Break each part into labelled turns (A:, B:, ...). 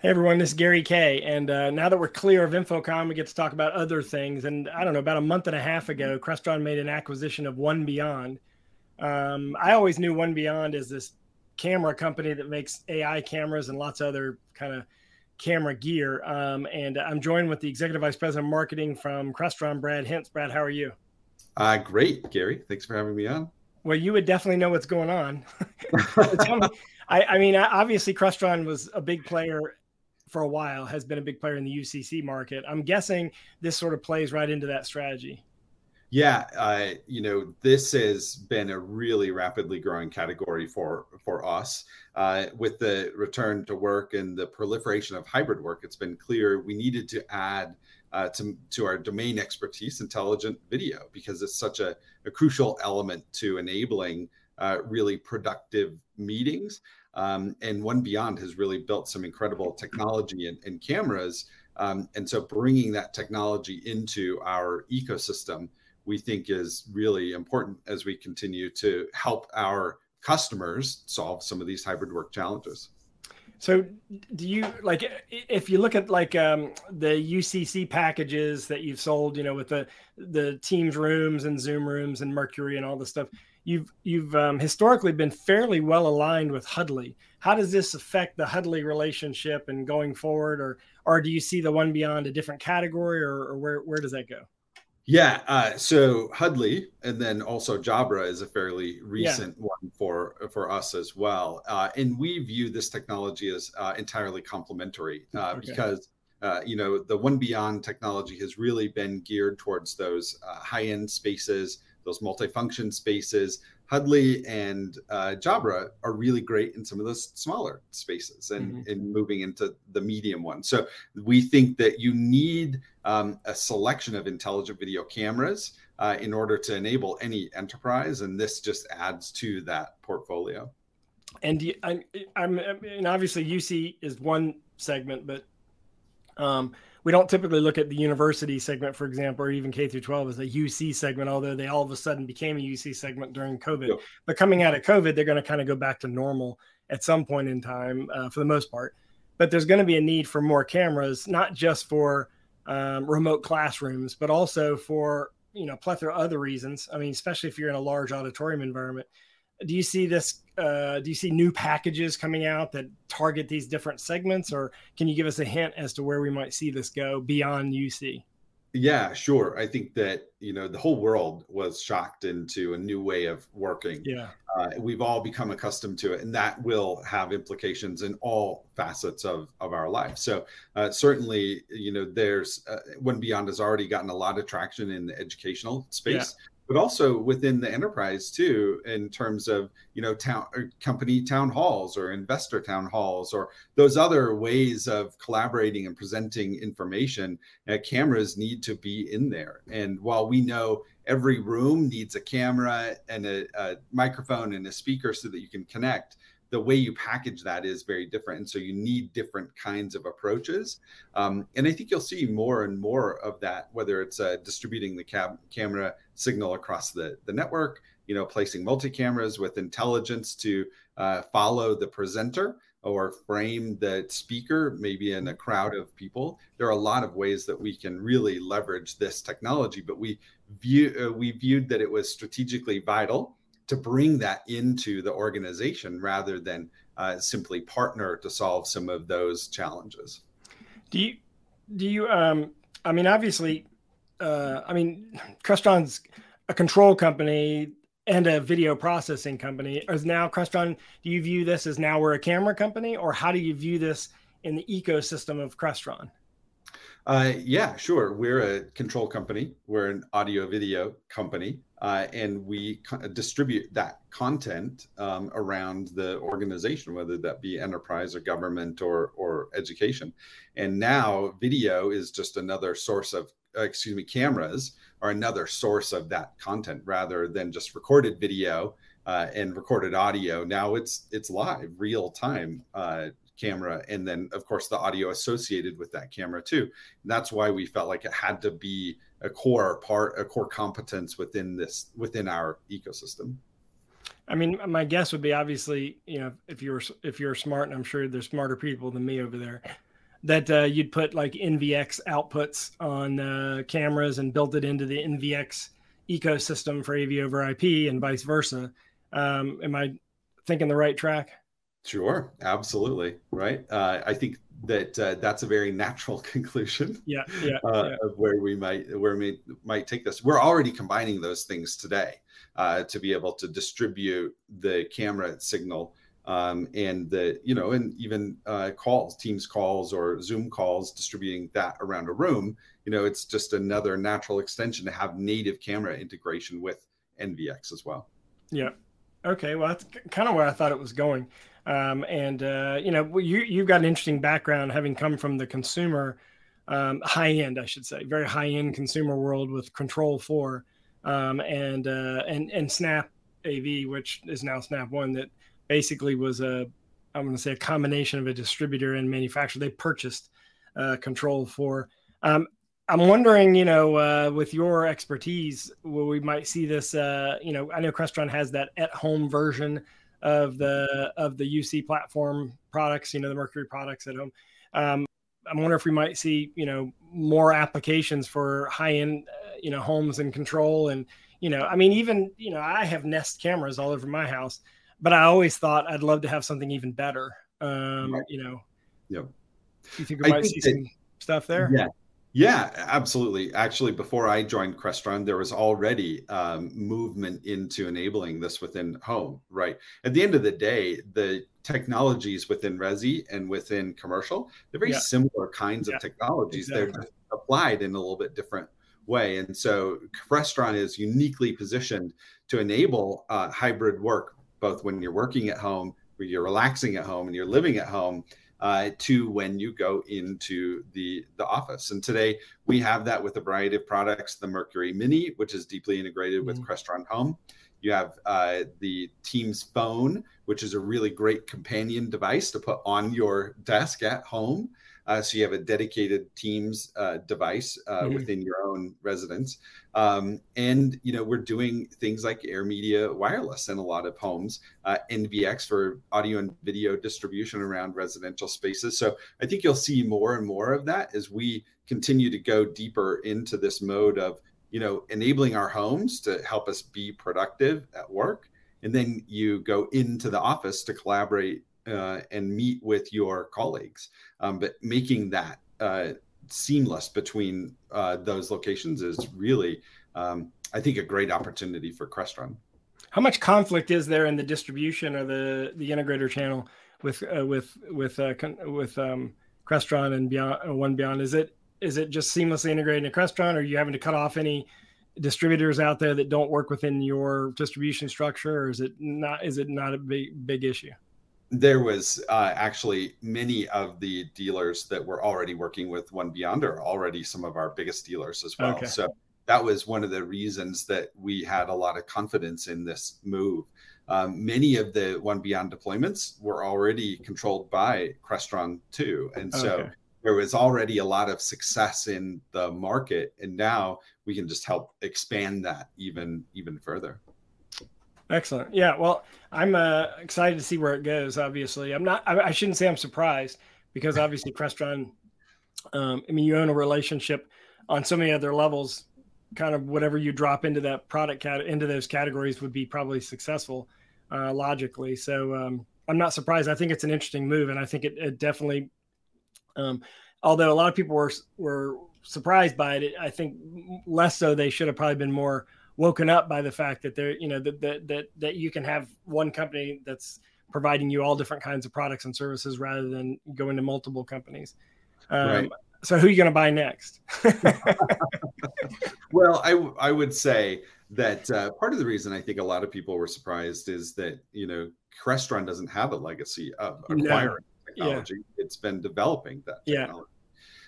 A: Hey everyone, this is Gary Kay, and uh, now that we're clear of InfoComm, we get to talk about other things. And I don't know, about a month and a half ago, Crestron made an acquisition of 1Beyond. Um, I always knew 1Beyond as this camera company that makes AI cameras and lots of other kind of camera gear. Um, and I'm joined with the executive vice president of marketing from Crestron, Brad Hintze. Brad, how are you?
B: Uh, great, Gary. Thanks for having me on.
A: Well, you would definitely know what's going on. Me, I, I mean, obviously, Crestron was a big player for a while, has been a big player in the UCC market. I'm guessing this sort of plays right into that strategy.
B: Yeah, uh, you know, this has been a really rapidly growing category for for us. Uh, with the return to work and the proliferation of hybrid work, it's been clear we needed to add uh, to to our domain expertise, intelligent video, because it's such a, a crucial element to enabling uh, really productive meetings. Um, and 1Beyond has really built some incredible technology and, and cameras. Um, and so bringing that technology into our ecosystem we think is really important as we continue to help our customers solve some of these hybrid work challenges.
A: So, do you like if you look at like um, the UCC packages that you've sold, you know, with the the Teams rooms and Zoom rooms and Mercury and all this stuff, you've you've um, historically been fairly well aligned with Huddly. How does this affect the Huddly relationship and going forward, or or do you see the 1Beyond a different category, or, or where where does that go?
B: Yeah, uh, so Huddly, and then also Jabra is a fairly recent yeah. one for for us as well, uh, and we view this technology as uh, entirely complementary uh, okay. because uh, you know the 1Beyond technology has really been geared towards those uh, high end spaces, those multifunction spaces Huddly and uh, Jabra are really great in some of those smaller spaces and, mm-hmm. moving into the medium one. So we think that you need um, a selection of intelligent video cameras uh, in order to enable any enterprise, and this just adds to that portfolio.
A: And you, I, I'm, mean, obviously UC is one segment, but um, we don't typically look at the university segment, for example, or even K through 12 as a UC segment, although they all of a sudden became a UC segment during COVID. Yep. But coming out of COVID, they're going to kind of go back to normal at some point in time uh, for the most part. But there's going to be a need for more cameras, not just for um, remote classrooms, but also for you know plethora of other reasons. I mean, especially if you're in a large auditorium environment do you see this uh, do you see new packages coming out that target these different segments? Or can you give us a hint as to where we might see this go beyond uc
B: yeah sure. I think that you know the whole world was shocked into a new way of working.
A: Yeah.
B: Uh, we've all become accustomed to it and that will have implications in all facets of of our life. So uh, certainly you know there's uh, 1Beyond has already gotten a lot of traction in the educational space. Yeah but also within the enterprise too in terms of you know town company town halls or investor town halls or those other ways of collaborating and presenting information uh, cameras need to be in there. And while we know every room needs a camera and a, a microphone and a speaker so that you can connect the way you package that is very different. And so you need different kinds of approaches. Um, and I think you'll see more and more of that, whether it's uh, distributing the cab- camera signal across the, the network, you know, placing multi cameras with intelligence to uh, follow the presenter or frame the speaker, maybe in a crowd of people. There are a lot of ways that we can really leverage this technology, but we view uh, we viewed that it was strategically vital to bring that into the organization rather than uh, simply partner to solve some of those challenges.
A: Do you, do you, um, I mean, obviously, uh, I mean, Crestron's a control company and a video processing company. Is now Crestron, do you view this as now we're a camera company or how do you view this in the ecosystem of Crestron?
B: Uh, yeah, sure. We're a control company. We're an audio video company uh, and we co- distribute that content um, around the organization, whether that be enterprise or government or or education. And now video is just another source of, uh, excuse me, cameras are another source of that content rather than just recorded video. uh, and recorded audio. Now it's it's live, real time uh, camera, and then of course the audio associated with that camera too. And that's why we felt like it had to be a core part, a core competence within this within our ecosystem.
A: I mean, my guess would be obviously, you know, if you're if you're smart, and I'm sure there's smarter people than me over there, that uh, you'd put like NVX outputs on uh, cameras and built it into the NVX ecosystem for AV over IP and vice versa. Um, am I thinking the right track?
B: Sure, absolutely, right. Uh, I think that uh, that's a very natural conclusion.
A: Yeah, yeah,
B: uh,
A: yeah.
B: Of where we might where we might take this. We're already combining those things today uh, to be able to distribute the camera signal um, and the you know and even uh, calls, Teams calls or Zoom calls, distributing that around a room. You know, it's just another natural extension to have native camera integration with NVX as well.
A: Yeah. Okay. Well, that's kind of where I thought it was going. Um, and uh, you know, you you've got an interesting background, having come from the consumer, um, high end, I should say, very high end consumer world with Control4, um, and uh, and and Snap AV, which is now Snap One, that basically was a I'm going to say a combination of a distributor and manufacturer. They purchased uh, Control4. Um, I'm wondering, you know, uh, with your expertise, where we might see this. Uh, you know, I know Crestron has that at-home version of the of the UC platform products. You know, the Mercury products at home. Um, I'm wondering if we might see, you know, more applications for high-end, uh, you know, homes and control. And you know, I mean, even you know, I have Nest cameras all over my house, but I always thought I'd love to have something even better. Um,
B: Right.
A: You know,
B: Yep.
A: you think we
B: I
A: might see
B: that-
A: some stuff there?
B: Yeah. Yeah, absolutely. Actually, before I joined Crestron, there was already um, movement into enabling this within home, right? At the end of the day, the technologies within Resi and within commercial, they're very
A: Yeah.
B: similar kinds
A: Yeah,
B: of technologies. They're applied in a little bit different way. And so Crestron is uniquely positioned to enable uh, hybrid work, both when you're working at home, when you're relaxing at home, and you're living at home, uh, to when you go into the the office. And today we have that with a variety of products. The Mercury Mini, which is deeply integrated with
A: Mhm.
B: Crestron Home. You have uh, the Teams Phone, which is a really great companion device to put on your desk at home. Uh, so you have a dedicated Teams uh, device uh,
A: Mhm.
B: within your own residence. Um, and you know we're doing things like AirMedia Wireless in a lot of homes, uh, NVX for audio and video distribution around residential spaces. So I think you'll see more and more of that as we continue to go deeper into this mode of you know enabling our homes to help us be productive at work, and then you go into the office to collaborate uh, and meet with your colleagues. Um, but making that uh, seamless between uh, those locations is really, um, I think, a great opportunity for Crestron.
A: How much conflict is there in the distribution or the the integrator channel with uh, with with uh, con- with um, Crestron and Beyond uh, 1Beyond? Is it is it just seamlessly integrated into Crestron, or are you having to cut off any distributors out there that don't work within your distribution structure, or is it not? Is it not a big big issue?
B: There was uh, actually many of the dealers that were already working with 1Beyond are already some of our biggest dealers as well.
A: Okay.
B: So that was one of the reasons that we had a lot of confidence in this move. Um, many of the 1Beyond deployments were already controlled by Crestron too, and so
A: Okay.
B: there was already a lot of success in the market, and now we can just help expand that even even further.
A: Excellent. Yeah. Well, I'm uh, excited to see where it goes. Obviously, I'm not. I, I shouldn't say I'm surprised because obviously Crestron. Um, I mean, you own a relationship on so many other levels. Kind of whatever you drop into that product cat into those categories would be probably successful, uh, logically. So um, I'm not surprised. I think it's an interesting move, and I think it, it definitely. Um, although a lot of people were were surprised by it, I think less so. They should have probably been more woken up by the fact that there, you know, that that that, that you can have one company that's providing you all different kinds of products and services rather than going to multiple companies. Um,
B: Right.
A: So who are you going to buy next?
B: Well, I w- I would say that uh, part of the reason I think a lot of people were surprised is that you know Crestron doesn't have a legacy of
A: No.
B: acquiring
A: Yeah.
B: technology; it's been developing that
A: Yeah.
B: technology.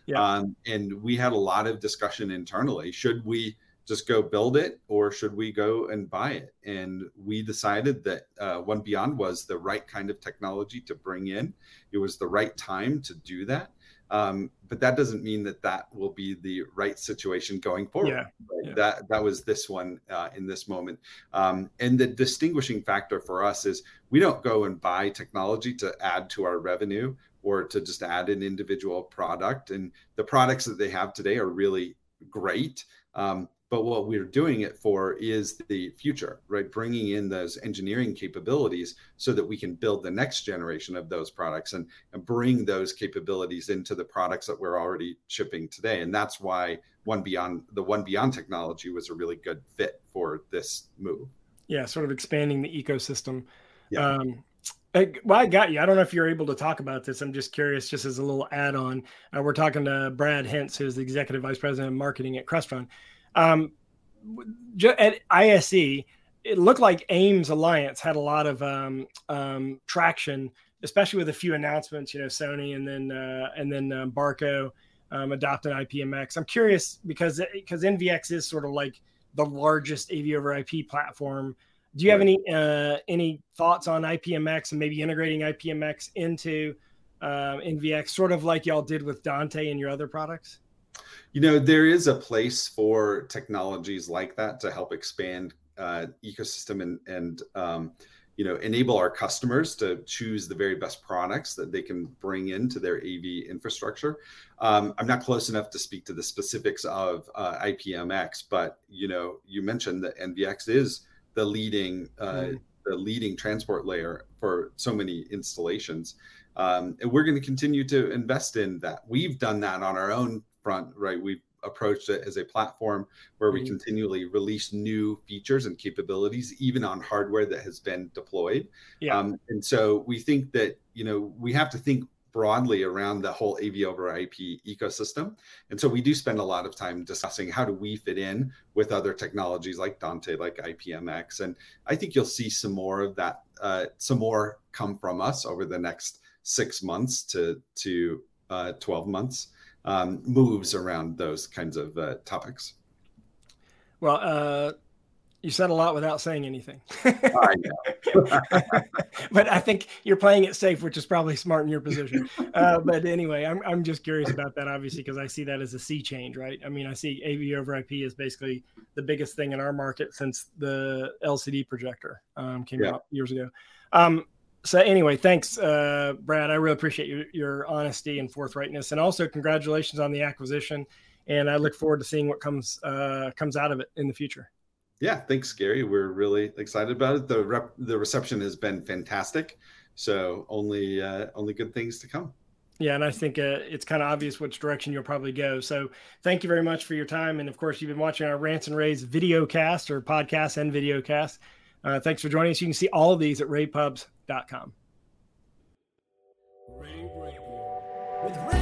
A: Yeah.
B: Um, and we had a lot of discussion internally: should we just go build it or should we go and buy it? And we decided that uh, 1Beyond was the right kind of technology to bring in. It was the right time to do that. Um, but that doesn't mean that that will be the right situation going forward.
A: Yeah,
B: right?
A: yeah.
B: That that was this one uh, in this moment. Um, and the distinguishing factor for us is we don't go and buy technology to add to our revenue or to just add an individual product. And the products that they have today are really great. Um, but what we're doing it for is the future right bringing in those engineering capabilities so that we can build the next generation of those products and, and bring those capabilities into the products that we're already shipping today and that's why 1Beyond the 1Beyond technology was a really good fit for this move
A: yeah sort of expanding the ecosystem
B: Yeah.
A: um I- well, I got you. I don't know if you're able to talk about this. I'm just curious, just as a little add-on. Uh, we're talking to Brad Hintze, who's the executive vice president of marketing at Crestron. Um, at ISE, it looked like AIMS Alliance had a lot of um, um, traction, especially with a few announcements. You know, Sony and then uh, and then um, Barco um, adopted IPMX. I'm curious because because NVX is sort of like the largest AV over IP platform. Do you have any uh, any thoughts on IPMX and maybe integrating IPMX into uh, NVX, sort of like y'all did with Dante and your other products?
B: You know, there is a place for technologies like that to help expand uh, ecosystem and and um, you know enable our customers to choose the very best products that they can bring into their AV infrastructure. Um, I'm not close enough to speak to the specifics of uh, IPMX, but you know, you mentioned that NVX is the leading uh,
A: Mm.
B: the leading transport layer for so many installations. Um, and we're going to continue to invest in that. We've done that on our own front, right? We've approached it as a platform where we
A: Mhm.
B: continually release new features and capabilities, even on hardware that has been deployed.
A: Yeah.
B: Um, and so we think that you know we have to think broadly around the whole AV over IP ecosystem. And so we do spend a lot of time discussing how do we fit in with other technologies like Dante, like IPMX. And I think you'll see some more of that, uh, some more come from us over the next six months to to uh, 12 months um, moves around those kinds of uh, topics.
A: Well, uh, you said a lot without saying anything.
B: I know.
A: but I think you're playing it safe, which is probably smart in your position. Uh, but anyway, I'm, I'm just curious about that, obviously, because I see that as a sea change, right? I mean, I see AV over IP is basically the biggest thing in our market since the LCD projector um, came
B: Yeah.
A: out years ago. Um, so anyway, thanks, uh, Brad. I really appreciate your, your honesty and forthrightness, and also congratulations on the acquisition. And I look forward to seeing what comes uh, comes out of it in the future.
B: Yeah, thanks, Gary. We're really excited about it. The rep, the reception has been fantastic. So only uh, only good things to come.
A: Yeah, and I think uh, it's kind of obvious which direction you'll probably go. So thank you very much for your time. And of course, you've been watching our Rants and rAVes video cast or podcast and video cast. Uh, thanks for joining us. You can see all of these at ravepubs.com.
C: rAVe Radio. With